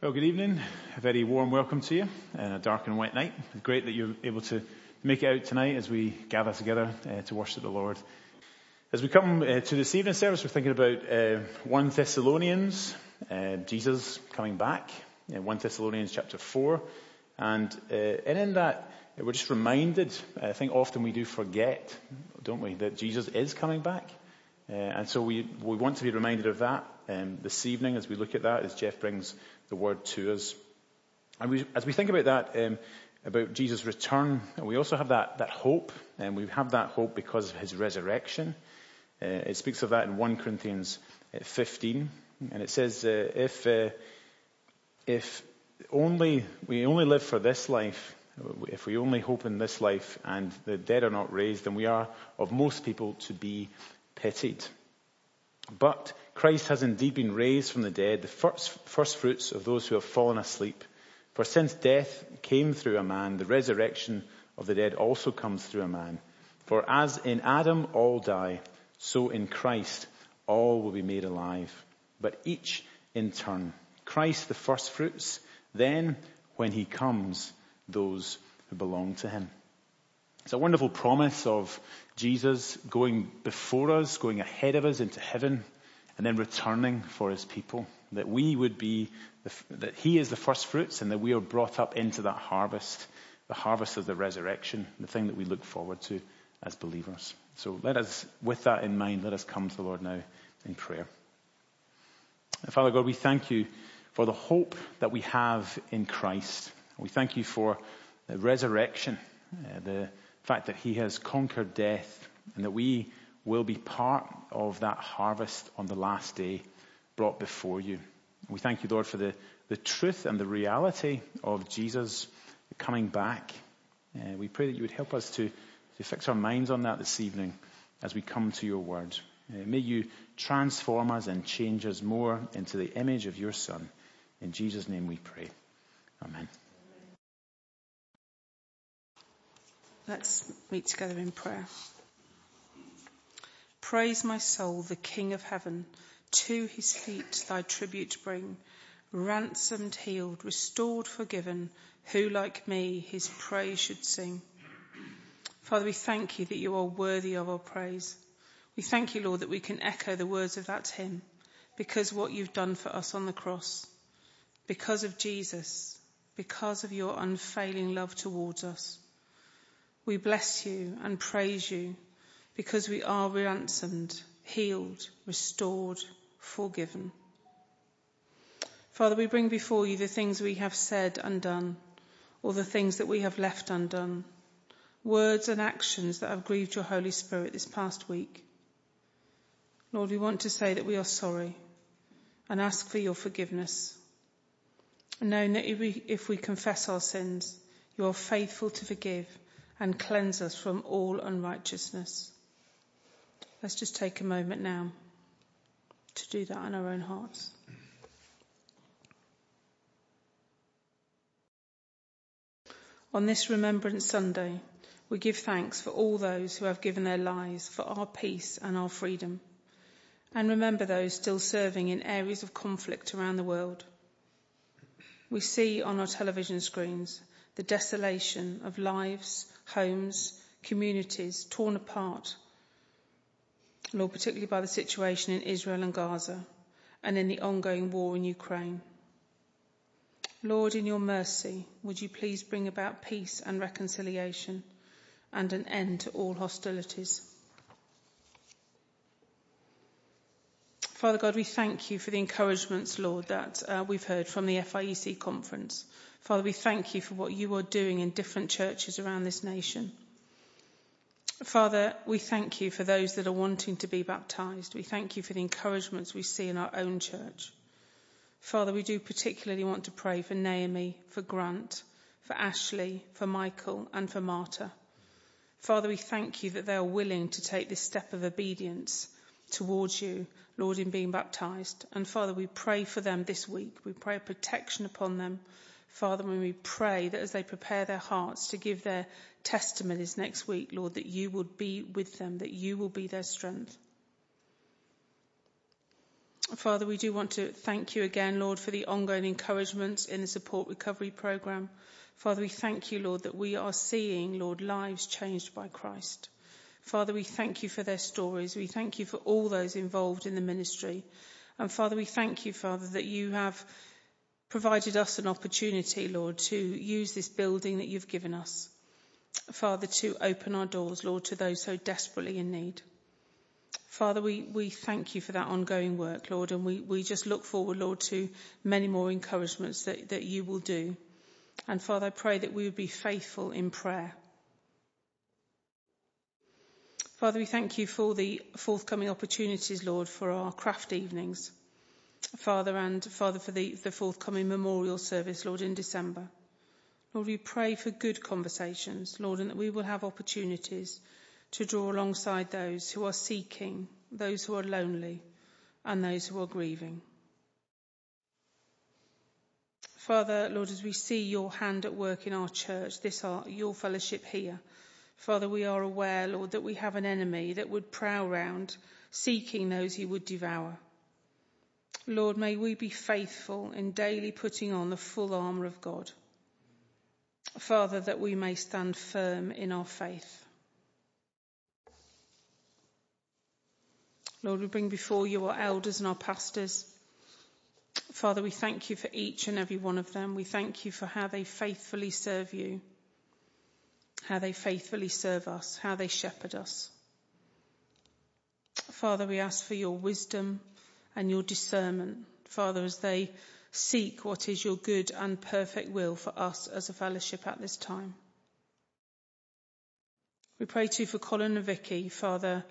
Well, good evening. A very warm welcome to you on a dark and wet night. It's great that you're able to make it out tonight as we gather together uh, to worship the Lord. As we come uh, to this evening service, we're thinking about uh, 1 Thessalonians, uh, Jesus coming back, 1 Thessalonians chapter 4. And, uh, and in that, we're just reminded, I think often we do forget, don't we, that Jesus is coming back. Uh, and so we, we want to be reminded of that um, this evening as we look at that, as Jeff brings the word to us. And we, as we think about that, um, about Jesus' return, we also have that, that hope, and we have that hope because of his resurrection. Uh, it speaks of that in 1 Corinthians uh, 15, and it says, uh, if, uh, if only, we only live for this life, if we only hope in this life and the dead are not raised, then we are of most people to be pitied. But Christ has indeed been raised from the dead, the first, first fruits of those who have fallen asleep. For since death came through a man, the resurrection of the dead also comes through a man. For as in Adam all die, so in Christ all will be made alive. But each in turn. Christ the first fruits, then when he comes, those who belong to him. It's a wonderful promise of Jesus going before us, going ahead of us into heaven, and then returning for his people. That we would be, the, that he is the first fruits and that we are brought up into that harvest, the harvest of the resurrection, the thing that we look forward to as believers. So let us, with that in mind, let us come to the Lord now in prayer. Father God, we thank you for the hope that we have in Christ. We thank you for the resurrection, uh, the fact that he has conquered death and that we will be part of that harvest on the last day brought before you. We thank you, Lord, for the, the truth and the reality of Jesus coming back. Uh, we pray that you would help us to, to fix our minds on that this evening as we come to your word. Uh, may you transform us and change us more into the image of your Son. In Jesus' name we pray. Amen. Let's meet together in prayer. Praise my soul, the King of heaven. To his feet thy tribute bring. Ransomed, healed, restored, forgiven. Who like me his praise should sing? Father, we thank you that you are worthy of our praise. We thank you, Lord, that we can echo the words of that hymn because what you've done for us on the cross, because of Jesus, because of your unfailing love towards us. We bless you and praise you because we are ransomed, healed, restored, forgiven. Father, we bring before you the things we have said and done, or the things that we have left undone, words and actions that have grieved your Holy Spirit this past week. Lord, we want to say that we are sorry and ask for your forgiveness. knowing that if we, if we confess our sins, you are faithful to forgive and cleanse us from all unrighteousness. Let's just take a moment now to do that in our own hearts. On this Remembrance Sunday, we give thanks for all those who have given their lives for our peace and our freedom, and remember those still serving in areas of conflict around the world. We see on our television screens the desolation of lives, homes, communities torn apart. Lord, particularly by the situation in Israel and Gaza and in the ongoing war in Ukraine. Lord, in your mercy, would you please bring about peace and reconciliation and an end to all hostilities? Father God, we thank you for the encouragements, Lord, that uh, we've heard from the FIEC conference. Father, we thank you for what you are doing in different churches around this nation. Father, we thank you for those that are wanting to be baptized. We thank you for the encouragements we see in our own church. Father, we do particularly want to pray for Naomi, for Grant, for Ashley, for Michael, and for Marta. Father, we thank you that they are willing to take this step of obedience towards you, Lord, in being baptized. And Father, we pray for them this week. We pray protection upon them. Father, when we pray that as they prepare their hearts to give their testimonies next week, Lord, that you would be with them, that you will be their strength. Father, we do want to thank you again, Lord, for the ongoing encouragements in the support recovery program. Father, we thank you, Lord, that we are seeing, Lord, lives changed by Christ. Father, we thank you for their stories. We thank you for all those involved in the ministry. And Father, we thank you, Father, that you have provided us an opportunity, Lord, to use this building that you've given us. Father, to open our doors, Lord, to those so desperately in need. Father, we, we thank you for that ongoing work, Lord, and we, we just look forward, Lord, to many more encouragements that, that you will do. And Father, I pray that we would be faithful in prayer. Father, we thank you for the forthcoming opportunities, Lord, for our craft evenings. Father, and Father, for the, the forthcoming memorial service, Lord, in December. Lord, we pray for good conversations, Lord, and that we will have opportunities to draw alongside those who are seeking, those who are lonely, and those who are grieving. Father, Lord, as we see your hand at work in our church, this our, your fellowship here, Father, we are aware, Lord, that we have an enemy that would prowl round seeking those he would devour. Lord, may we be faithful in daily putting on the full armour of God. Father, that we may stand firm in our faith. Lord, we bring before you our elders and our pastors. Father, we thank you for each and every one of them. We thank you for how they faithfully serve you, how they faithfully serve us, how they shepherd us. Father, we ask for your wisdom and your discernment, Father, as they seek what is your good and perfect will for us as a fellowship at this time. We pray too for Colin and Vicky, Father.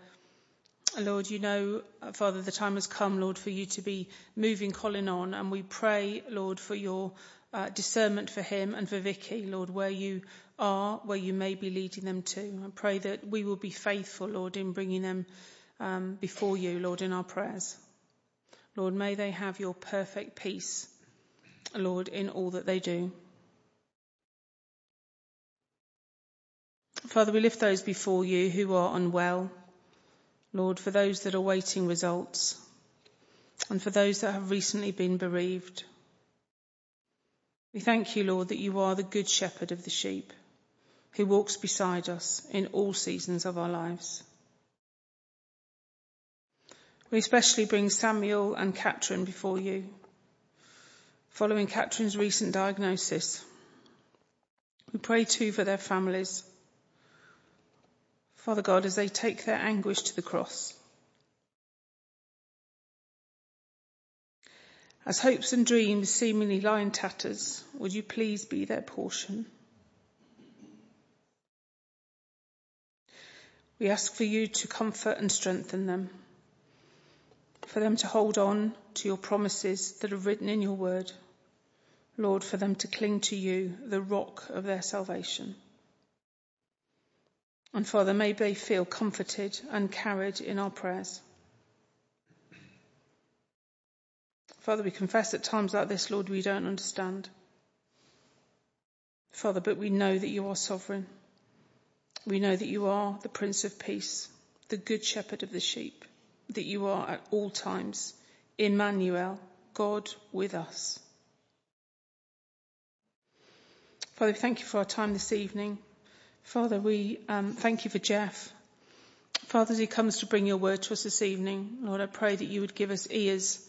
Lord, you know, Father, the time has come, Lord, for you to be moving Colin on, and we pray, Lord, for your uh, discernment for him and for Vicky, Lord, where you are, where you may be leading them to. I pray that we will be faithful, Lord, in bringing them um, before you, Lord, in our prayers. Lord, may they have your perfect peace, Lord, in all that they do. Father, we lift those before you who are unwell. Lord, for those that are waiting results and for those that have recently been bereaved. We thank you, Lord, that you are the good shepherd of the sheep who walks beside us in all seasons of our lives. We especially bring Samuel and Catherine before you. Following Catherine's recent diagnosis, we pray too for their families. Father God, as they take their anguish to the cross. As hopes and dreams seemingly lie in tatters, would you please be their portion? We ask for you to comfort and strengthen them for them to hold on to your promises that are written in your word. Lord, for them to cling to you, the rock of their salvation. And Father, may they feel comforted and carried in our prayers. Father, we confess at times like this, Lord, we don't understand. Father, but we know that you are sovereign. We know that you are the Prince of Peace, the Good Shepherd of the sheep that you are at all times, Emmanuel, God with us. Father, we thank you for our time this evening. Father, we um, thank you for Jeff. Father, as he comes to bring your word to us this evening, Lord, I pray that you would give us ears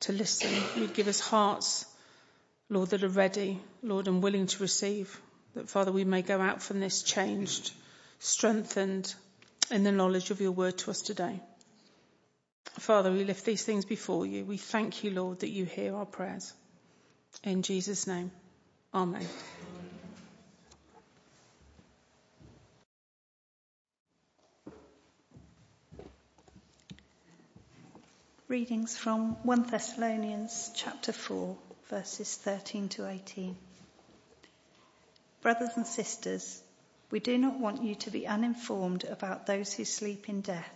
to listen. You would give us hearts, Lord, that are ready, Lord, and willing to receive. That, Father, we may go out from this changed, strengthened in the knowledge of your word to us today. Father, we lift these things before you. We thank you, Lord, that you hear our prayers. In Jesus' name, Amen. Readings from 1 Thessalonians chapter 4, verses 13 to 18. Brothers and sisters, we do not want you to be uninformed about those who sleep in death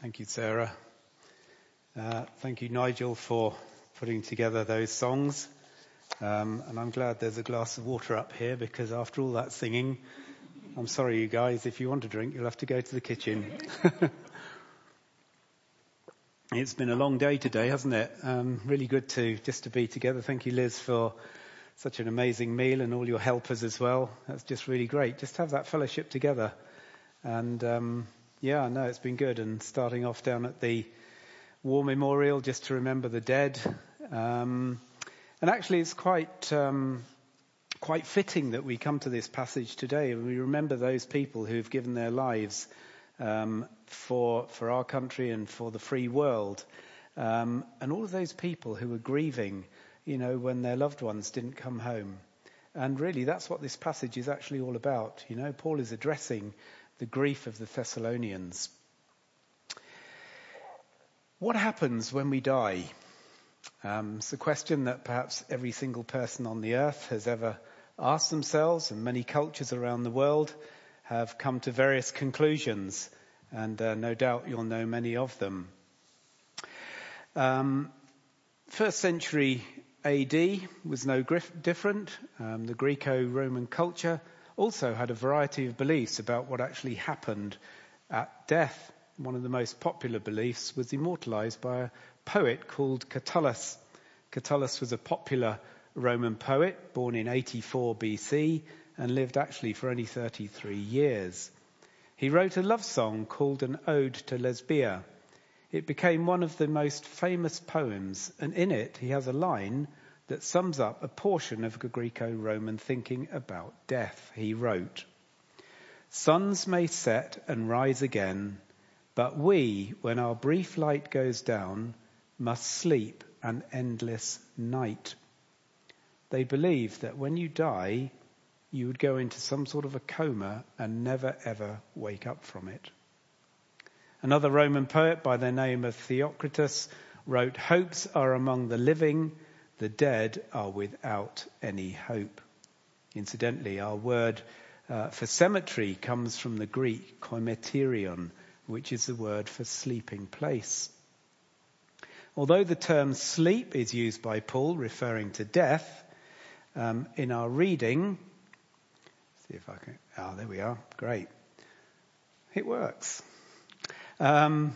Thank you, Sarah. Uh, thank you, Nigel, for putting together those songs. Um, and I'm glad there's a glass of water up here because after all that singing, I'm sorry, you guys, if you want a drink, you'll have to go to the kitchen. It's been a long day today, hasn't it? Um, really good to just to be together. Thank you, Liz, for such an amazing meal and all your helpers as well. That's just really great. Just have that fellowship together. And um, yeah, no, it's been good. And starting off down at the War Memorial just to remember the dead. Um, and actually, it's quite um, quite fitting that we come to this passage today and we remember those people who've given their lives um, for, for our country and for the free world. Um, and all of those people who were grieving, you know, when their loved ones didn't come home. And really, that's what this passage is actually all about. You know, Paul is addressing the grief of the Thessalonians. What happens when we die? Um, it's a question that perhaps every single person on the earth has ever asked themselves, and many cultures around the world have come to various conclusions, and uh, no doubt you'll know many of them. Um, first century AD was no different. Um, the Greco-Roman culture also had a variety of beliefs about what actually happened at death. One of the most popular beliefs was immortalized by a poet called Catullus. Catullus was a popular Roman poet born in 84 BC and lived actually for only 33 years. He wrote a love song called An Ode to Lesbia. It became one of the most famous poems, and in it he has a line that sums up a portion of Greco-Roman thinking about death. He wrote, Suns may set and rise again, but we, when our brief light goes down, must sleep an endless night. They believed that when you die, you would go into some sort of a coma and never ever wake up from it. Another Roman poet by the name of Theocritus wrote, Hopes are among the living, the dead are without any hope. Incidentally, our word uh, for cemetery comes from the Greek koimeterion, which is the word for sleeping place. Although the term sleep is used by Paul referring to death, um, in our reading, See if I can. Oh, there we are. Great. It works. Um,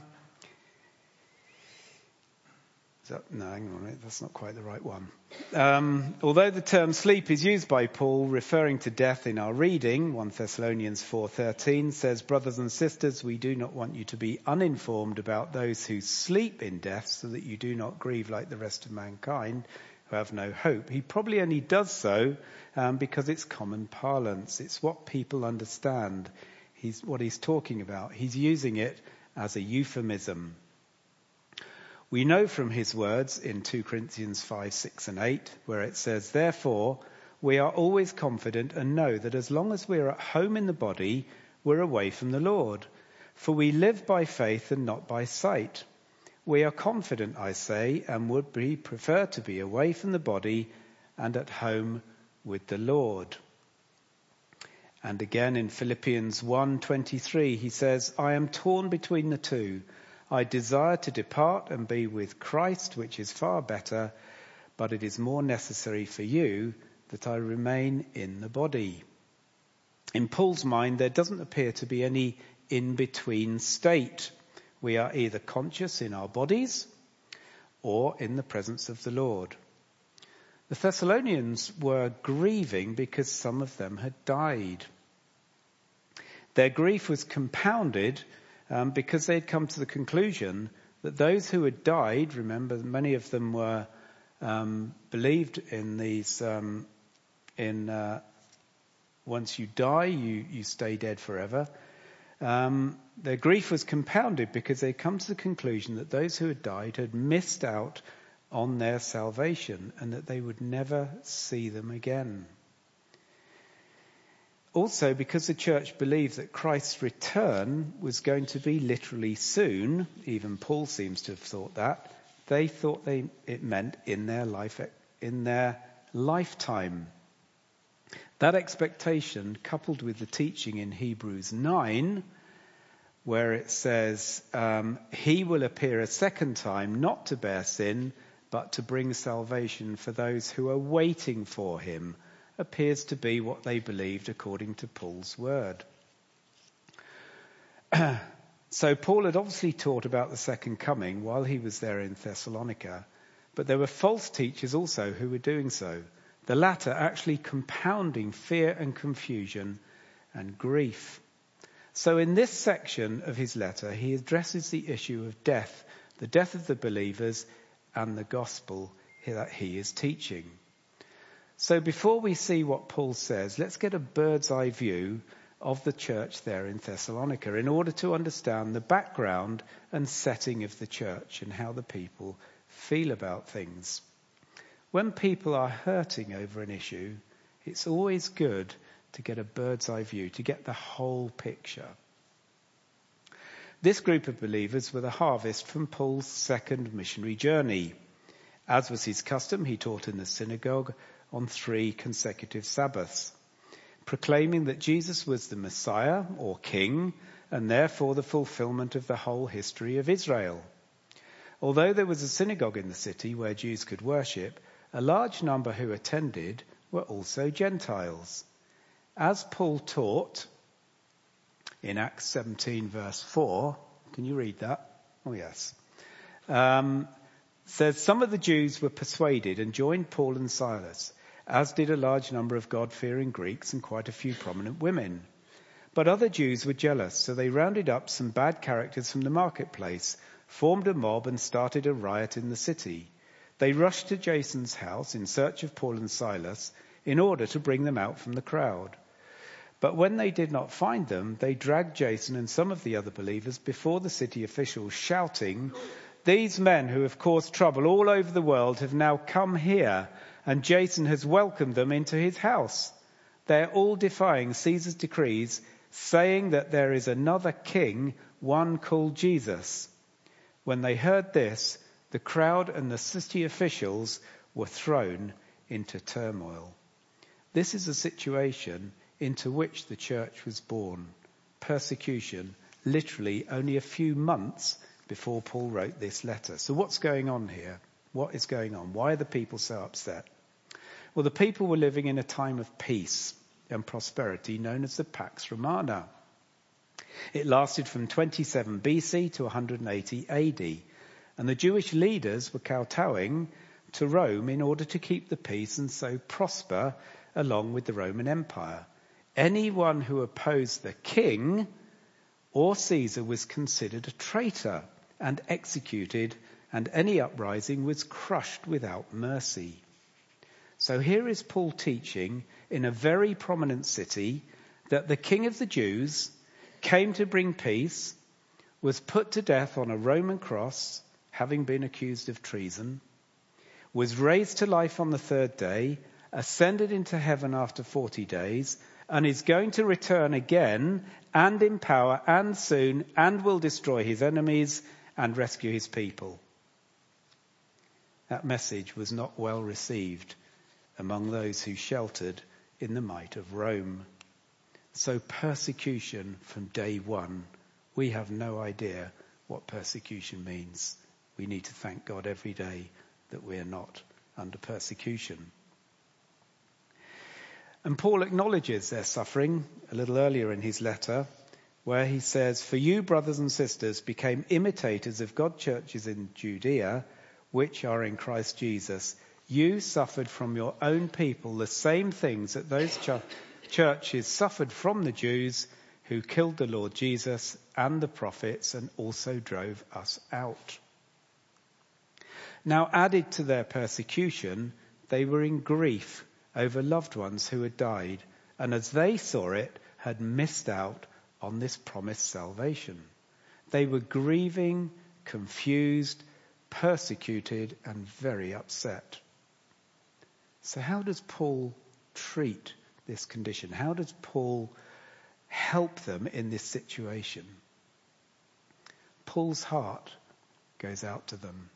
that, no, hang on a minute. That's not quite the right one. Um, although the term sleep is used by Paul referring to death in our reading, 1 Thessalonians 4.13 says, Brothers and sisters, we do not want you to be uninformed about those who sleep in death so that you do not grieve like the rest of mankind who have no hope. He probably only does so um, because it's common parlance. It's what people understand. He's what he's talking about. He's using it as a euphemism. We know from his words in 2 Corinthians 5, 6 and 8, where it says, Therefore, we are always confident and know that as long as we are at home in the body, we're away from the Lord. For we live by faith and not by sight. We are confident, I say, and would be, prefer to be away from the body and at home with the Lord. And again in Philippians 1:23 he says, I am torn between the two. I desire to depart and be with Christ, which is far better, but it is more necessary for you that I remain in the body. In Paul's mind, there doesn't appear to be any in between state. We are either conscious in our bodies or in the presence of the Lord. The Thessalonians were grieving because some of them had died. Their grief was compounded um, because they had come to the conclusion that those who had died, remember, many of them were um, believed in these, um, in uh, once you die, you, you stay dead forever. Um, their grief was compounded because they come to the conclusion that those who had died had missed out on their salvation and that they would never see them again. Also, because the church believed that Christ's return was going to be literally soon, even Paul seems to have thought that, they thought they, it meant in their life, in their lifetime. That expectation, coupled with the teaching in Hebrews 9, where it says, um, He will appear a second time, not to bear sin, but to bring salvation for those who are waiting for Him appears to be what they believed according to Paul's word. so Paul had obviously taught about the second coming while he was there in Thessalonica, but there were false teachers also who were doing so, the latter actually compounding fear and confusion and grief. So in this section of his letter, he addresses the issue of death, the death of the believers and the gospel that he is teaching. So before we see what Paul says, let's get a bird's eye view of the church there in Thessalonica in order to understand the background and setting of the church and how the people feel about things. When people are hurting over an issue, it's always good to get a bird's eye view, to get the whole picture. This group of believers were the harvest from Paul's second missionary journey. As was his custom, he taught in the synagogue on three consecutive Sabbaths, proclaiming that Jesus was the Messiah or King and therefore the fulfillment of the whole history of Israel. Although there was a synagogue in the city where Jews could worship, a large number who attended were also Gentiles. As Paul taught in Acts 17 verse 4, can you read that? Oh yes. Um, says some of the Jews were persuaded and joined Paul and Silas as did a large number of God-fearing Greeks and quite a few prominent women. But other Jews were jealous, so they rounded up some bad characters from the marketplace, formed a mob and started a riot in the city. They rushed to Jason's house in search of Paul and Silas in order to bring them out from the crowd. But when they did not find them, they dragged Jason and some of the other believers before the city officials, shouting, These men who have caused trouble all over the world have now come here and Jason has welcomed them into his house. They're all defying Caesar's decrees, saying that there is another king, one called Jesus. When they heard this, the crowd and the city officials were thrown into turmoil. This is a situation into which the church was born. Persecution, literally only a few months before Paul wrote this letter. So what's going on here? What is going on? Why are the people so upset? Well, the people were living in a time of peace and prosperity known as the Pax Romana. It lasted from 27 BC to 180 AD, and the Jewish leaders were kowtowing to Rome in order to keep the peace and so prosper along with the Roman Empire. Anyone who opposed the king or Caesar was considered a traitor and executed, and any uprising was crushed without mercy. So here is Paul teaching in a very prominent city that the king of the Jews came to bring peace, was put to death on a Roman cross, having been accused of treason, was raised to life on the third day, ascended into heaven after 40 days, and is going to return again and in power and soon and will destroy his enemies and rescue his people. That message was not well received among those who sheltered in the might of Rome. So persecution from day one, we have no idea what persecution means. We need to thank God every day that we're not under persecution. And Paul acknowledges their suffering a little earlier in his letter, where he says, For you, brothers and sisters, became imitators of God's churches in Judea, which are in Christ Jesus. You suffered from your own people the same things that those ch- churches suffered from the Jews who killed the Lord Jesus and the prophets and also drove us out. Now, added to their persecution, they were in grief over loved ones who had died, and as they saw it, had missed out on this promised salvation. They were grieving, confused, persecuted, and very upset. So, how does Paul treat this condition? How does Paul help them in this situation? Paul's heart goes out to them.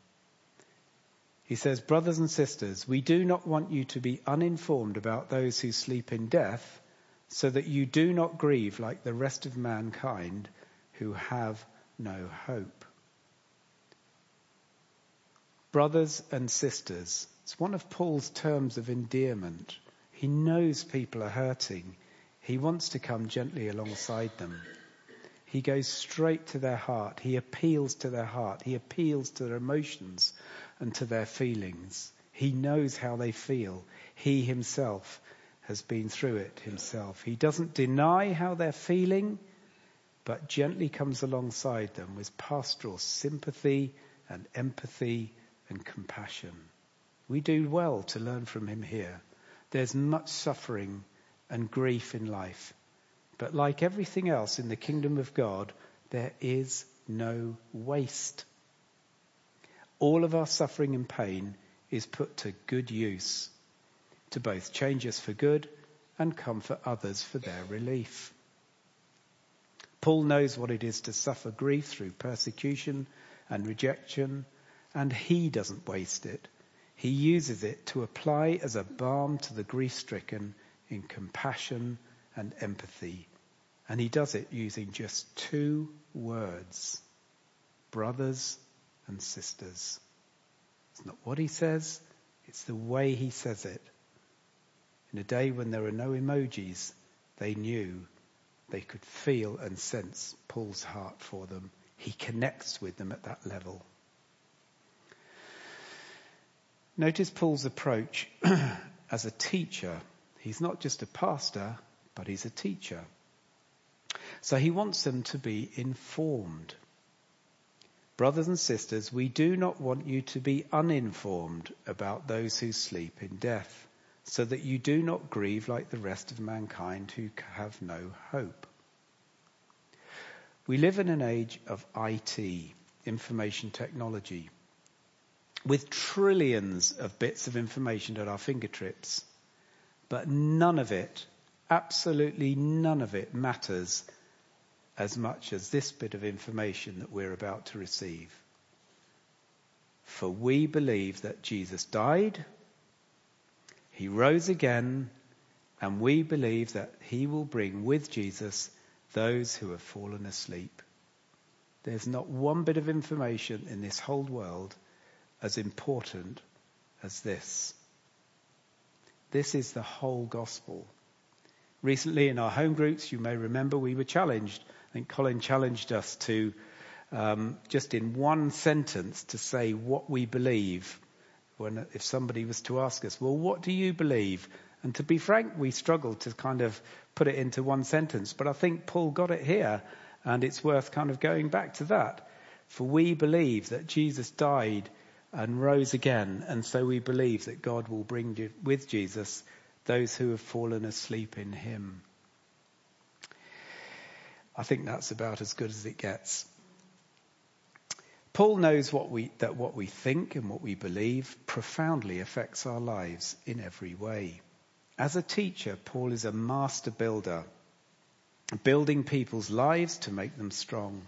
He says, Brothers and sisters, we do not want you to be uninformed about those who sleep in death, so that you do not grieve like the rest of mankind who have no hope. Brothers and sisters, it's one of Paul's terms of endearment. He knows people are hurting. He wants to come gently alongside them. He goes straight to their heart. He appeals to their heart. He appeals to their emotions and to their feelings. He knows how they feel. He himself has been through it himself. He doesn't deny how they're feeling, but gently comes alongside them with pastoral sympathy and empathy and compassion. We do well to learn from him here. There's much suffering and grief in life. But like everything else in the kingdom of God, there is no waste. All of our suffering and pain is put to good use to both change us for good and comfort others for their relief. Paul knows what it is to suffer grief through persecution and rejection, and he doesn't waste it. He uses it to apply as a balm to the grief stricken in compassion and empathy. And he does it using just two words brothers and sisters. It's not what he says, it's the way he says it. In a day when there are no emojis, they knew they could feel and sense Paul's heart for them. He connects with them at that level. Notice Paul's approach as a teacher. He's not just a pastor, but he's a teacher. So he wants them to be informed. Brothers and sisters, we do not want you to be uninformed about those who sleep in death, so that you do not grieve like the rest of mankind who have no hope. We live in an age of IT, information technology, with trillions of bits of information at our fingertips, but none of it, absolutely none of it matters as much as this bit of information that we're about to receive. For we believe that Jesus died, he rose again, and we believe that he will bring with Jesus those who have fallen asleep. There's not one bit of information in this whole world as important as this. This is the whole gospel. Recently in our home groups, you may remember we were challenged I think Colin challenged us to um, just in one sentence to say what we believe. When if somebody was to ask us, well, what do you believe? And to be frank, we struggled to kind of put it into one sentence. But I think Paul got it here, and it's worth kind of going back to that. For we believe that Jesus died and rose again, and so we believe that God will bring with Jesus those who have fallen asleep in him. I think that's about as good as it gets. Paul knows what we, that what we think and what we believe profoundly affects our lives in every way. As a teacher, Paul is a master builder, building people's lives to make them strong.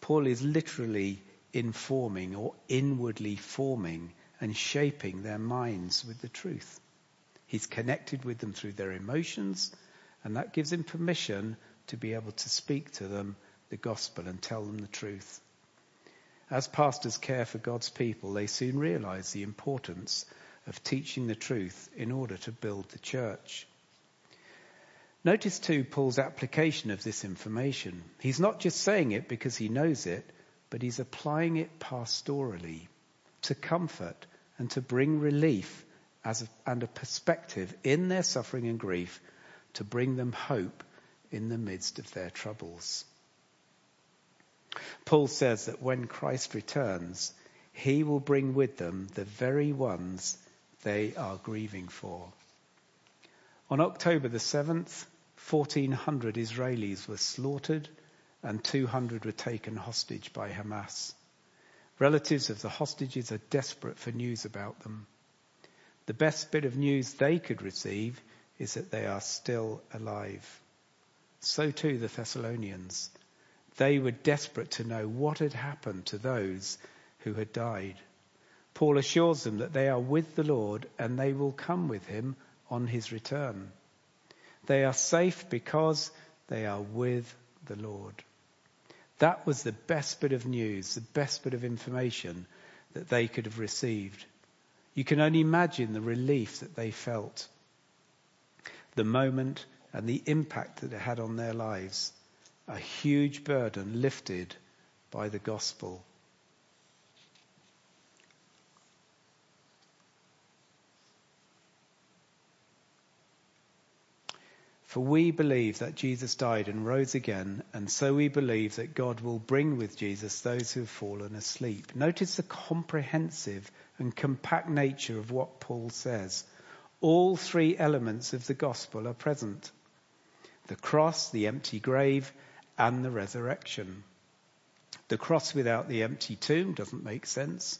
Paul is literally informing or inwardly forming and shaping their minds with the truth. He's connected with them through their emotions, and that gives him permission to be able to speak to them the gospel and tell them the truth. As pastors care for God's people, they soon realize the importance of teaching the truth in order to build the church. Notice too Paul's application of this information. He's not just saying it because he knows it, but he's applying it pastorally to comfort and to bring relief a, and a perspective in their suffering and grief to bring them hope in the midst of their troubles. Paul says that when Christ returns, he will bring with them the very ones they are grieving for. On October the 7th, 1,400 Israelis were slaughtered and 200 were taken hostage by Hamas. Relatives of the hostages are desperate for news about them. The best bit of news they could receive is that they are still alive. So too the Thessalonians. They were desperate to know what had happened to those who had died. Paul assures them that they are with the Lord and they will come with him on his return. They are safe because they are with the Lord. That was the best bit of news, the best bit of information that they could have received. You can only imagine the relief that they felt, the moment and the impact that it had on their lives. A huge burden lifted by the gospel. For we believe that Jesus died and rose again, and so we believe that God will bring with Jesus those who have fallen asleep. Notice the comprehensive and compact nature of what Paul says. All three elements of the gospel are present the cross, the empty grave, and the resurrection. The cross without the empty tomb doesn't make sense.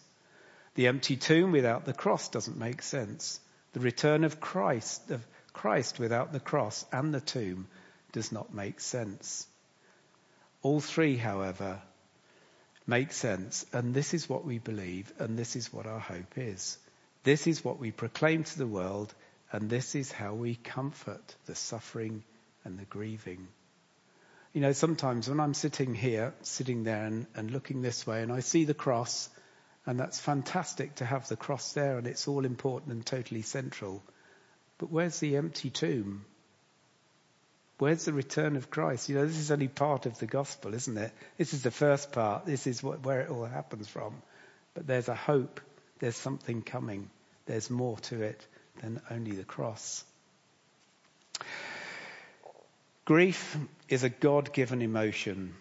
The empty tomb without the cross doesn't make sense. The return of Christ, of Christ without the cross and the tomb does not make sense. All three, however, make sense, and this is what we believe, and this is what our hope is. This is what we proclaim to the world, and this is how we comfort the suffering and the grieving. You know, sometimes when I'm sitting here, sitting there and, and looking this way, and I see the cross, and that's fantastic to have the cross there, and it's all important and totally central. But where's the empty tomb? Where's the return of Christ? You know, this is only part of the gospel, isn't it? This is the first part. This is what, where it all happens from. But there's a hope. There's something coming. There's more to it than only the cross. Grief is a God given emotion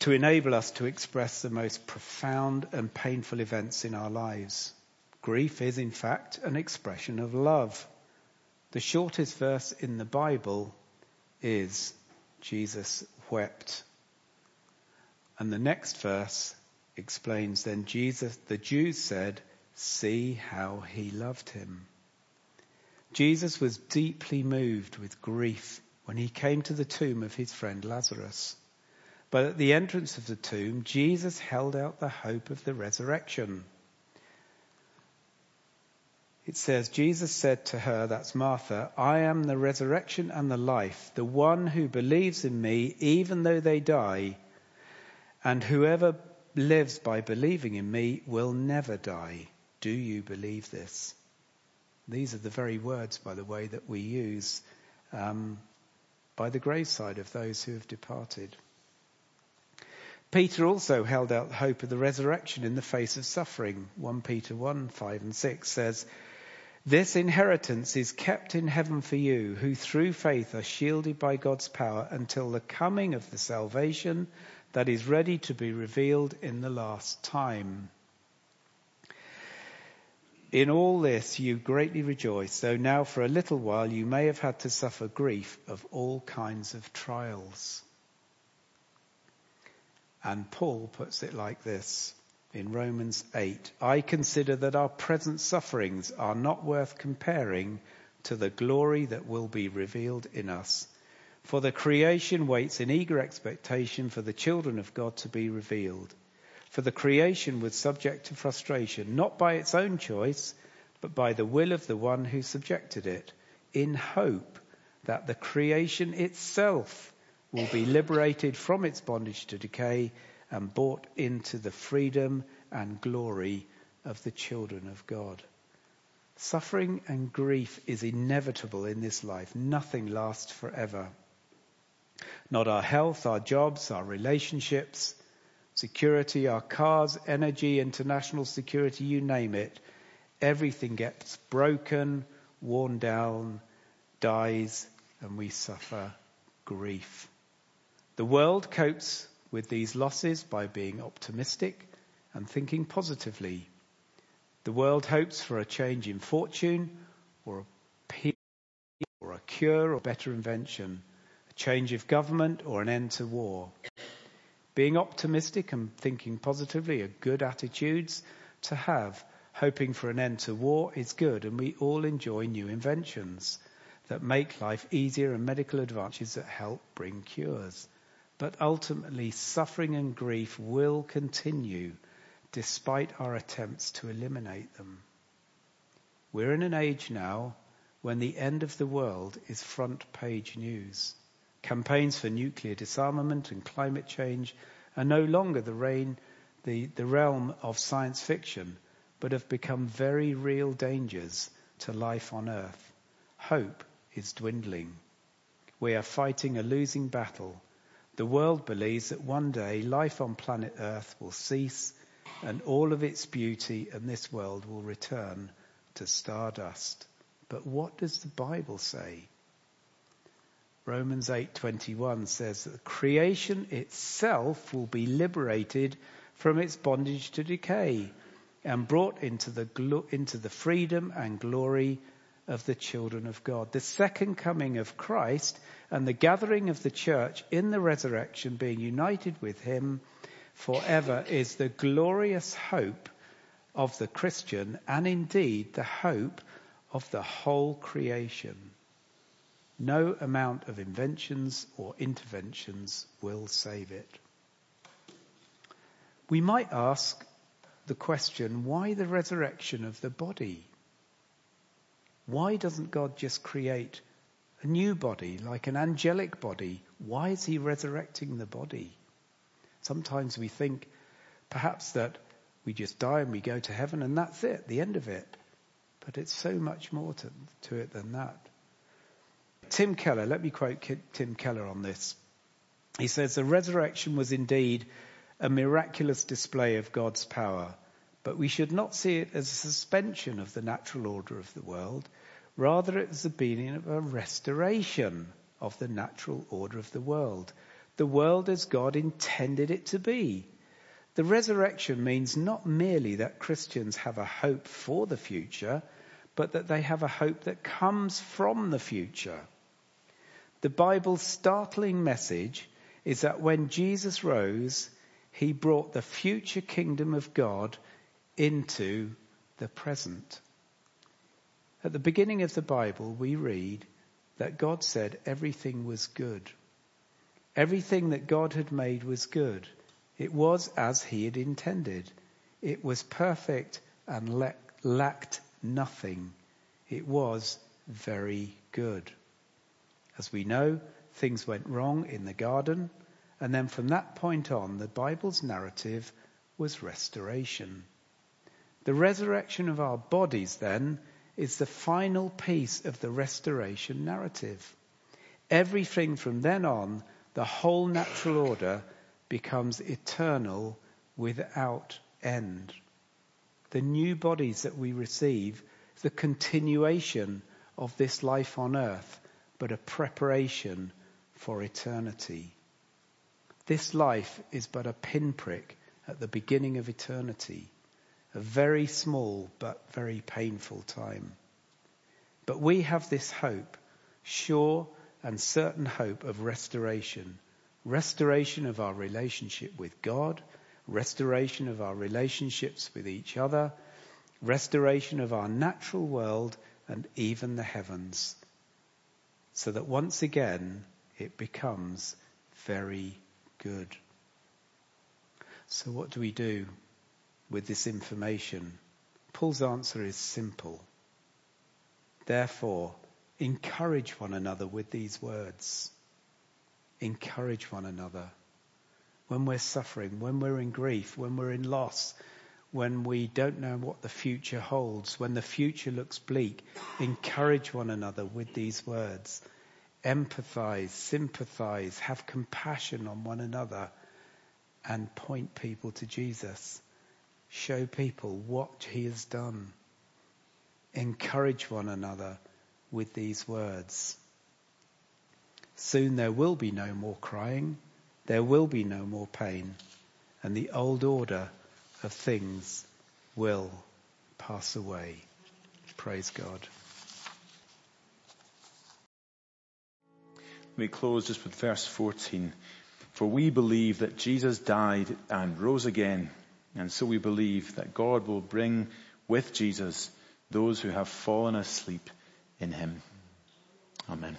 to enable us to express the most profound and painful events in our lives. Grief is, in fact, an expression of love. The shortest verse in the Bible is Jesus wept. And the next verse explains then Jesus, the Jews said, see how he loved him. Jesus was deeply moved with grief when he came to the tomb of his friend Lazarus. But at the entrance of the tomb, Jesus held out the hope of the resurrection it says, Jesus said to her, that's Martha, I am the resurrection and the life. The one who believes in me, even though they die, and whoever lives by believing in me will never die. Do you believe this? These are the very words, by the way, that we use um, by the graveside of those who have departed. Peter also held out hope of the resurrection in the face of suffering. 1 Peter 1 5 and 6 says, this inheritance is kept in heaven for you, who through faith are shielded by God's power until the coming of the salvation that is ready to be revealed in the last time. In all this you greatly rejoice, though now for a little while you may have had to suffer grief of all kinds of trials. And Paul puts it like this in Romans 8. I consider that our present sufferings are not worth comparing to the glory that will be revealed in us. For the creation waits in eager expectation for the children of God to be revealed. For the creation was subject to frustration, not by its own choice, but by the will of the one who subjected it, in hope that the creation itself will be liberated from its bondage to decay and brought into the freedom and glory of the children of God. Suffering and grief is inevitable in this life. Nothing lasts forever. Not our health, our jobs, our relationships, security, our cars, energy, international security, you name it. Everything gets broken, worn down, dies, and we suffer grief. The world copes with these losses by being optimistic and thinking positively. The world hopes for a change in fortune or a peace or a cure or better invention, a change of government or an end to war. Being optimistic and thinking positively are good attitudes to have. Hoping for an end to war is good, and we all enjoy new inventions that make life easier and medical advances that help bring cures. But ultimately, suffering and grief will continue despite our attempts to eliminate them. We're in an age now when the end of the world is front page news. Campaigns for nuclear disarmament and climate change are no longer the, reign, the, the realm of science fiction, but have become very real dangers to life on earth. Hope is dwindling. We are fighting a losing battle. The world believes that one day life on planet Earth will cease and all of its beauty and this world will return to stardust. But what does the Bible say? Romans 8:21 says that the creation itself will be liberated from its bondage to decay and brought into the, into the freedom and glory of the children of God. The second coming of Christ and the gathering of the church in the resurrection, being united with him forever, is the glorious hope of the Christian and indeed the hope of the whole creation. No amount of inventions or interventions will save it. We might ask the question, why the resurrection of the body? Why doesn't God just create a new body, like an angelic body? Why is he resurrecting the body? Sometimes we think perhaps that we just die and we go to heaven and that's it, the end of it. But it's so much more to, to it than that. Tim Keller, let me quote Tim Keller on this. He says, The resurrection was indeed a miraculous display of God's power, but we should not see it as a suspension of the natural order of the world. Rather, it is the beginning of a restoration of the natural order of the world. The world as God intended it to be. The resurrection means not merely that Christians have a hope for the future, but that they have a hope that comes from the future. The Bible's startling message is that when Jesus rose, he brought the future kingdom of God into the present. At the beginning of the Bible, we read that God said everything was good. Everything that God had made was good. It was as he had intended. It was perfect and lacked nothing. It was very good. As we know, things went wrong in the garden, and then from that point on, the Bible's narrative was restoration. The resurrection of our bodies, then, is the final piece of the restoration narrative. Everything from then on, the whole natural order becomes eternal without end. The new bodies that we receive, the continuation of this life on earth, but a preparation for eternity. This life is but a pinprick at the beginning of eternity, a very small but very painful time. But we have this hope, sure and certain hope of restoration, restoration of our relationship with God, restoration of our relationships with each other, restoration of our natural world and even the heavens so that once again it becomes very good. So what do we do with this information? Paul's answer is simple. Therefore, encourage one another with these words. Encourage one another. When we're suffering, when we're in grief, when we're in loss, when we don't know what the future holds, when the future looks bleak, encourage one another with these words. Empathize, sympathize, have compassion on one another, and point people to Jesus. Show people what he has done. Encourage one another with these words. Soon there will be no more crying, there will be no more pain, and the old order of things will pass away. Praise God. We close just with verse 14. For we believe that Jesus died and rose again, and so we believe that God will bring with Jesus those who have fallen asleep in him. Amen.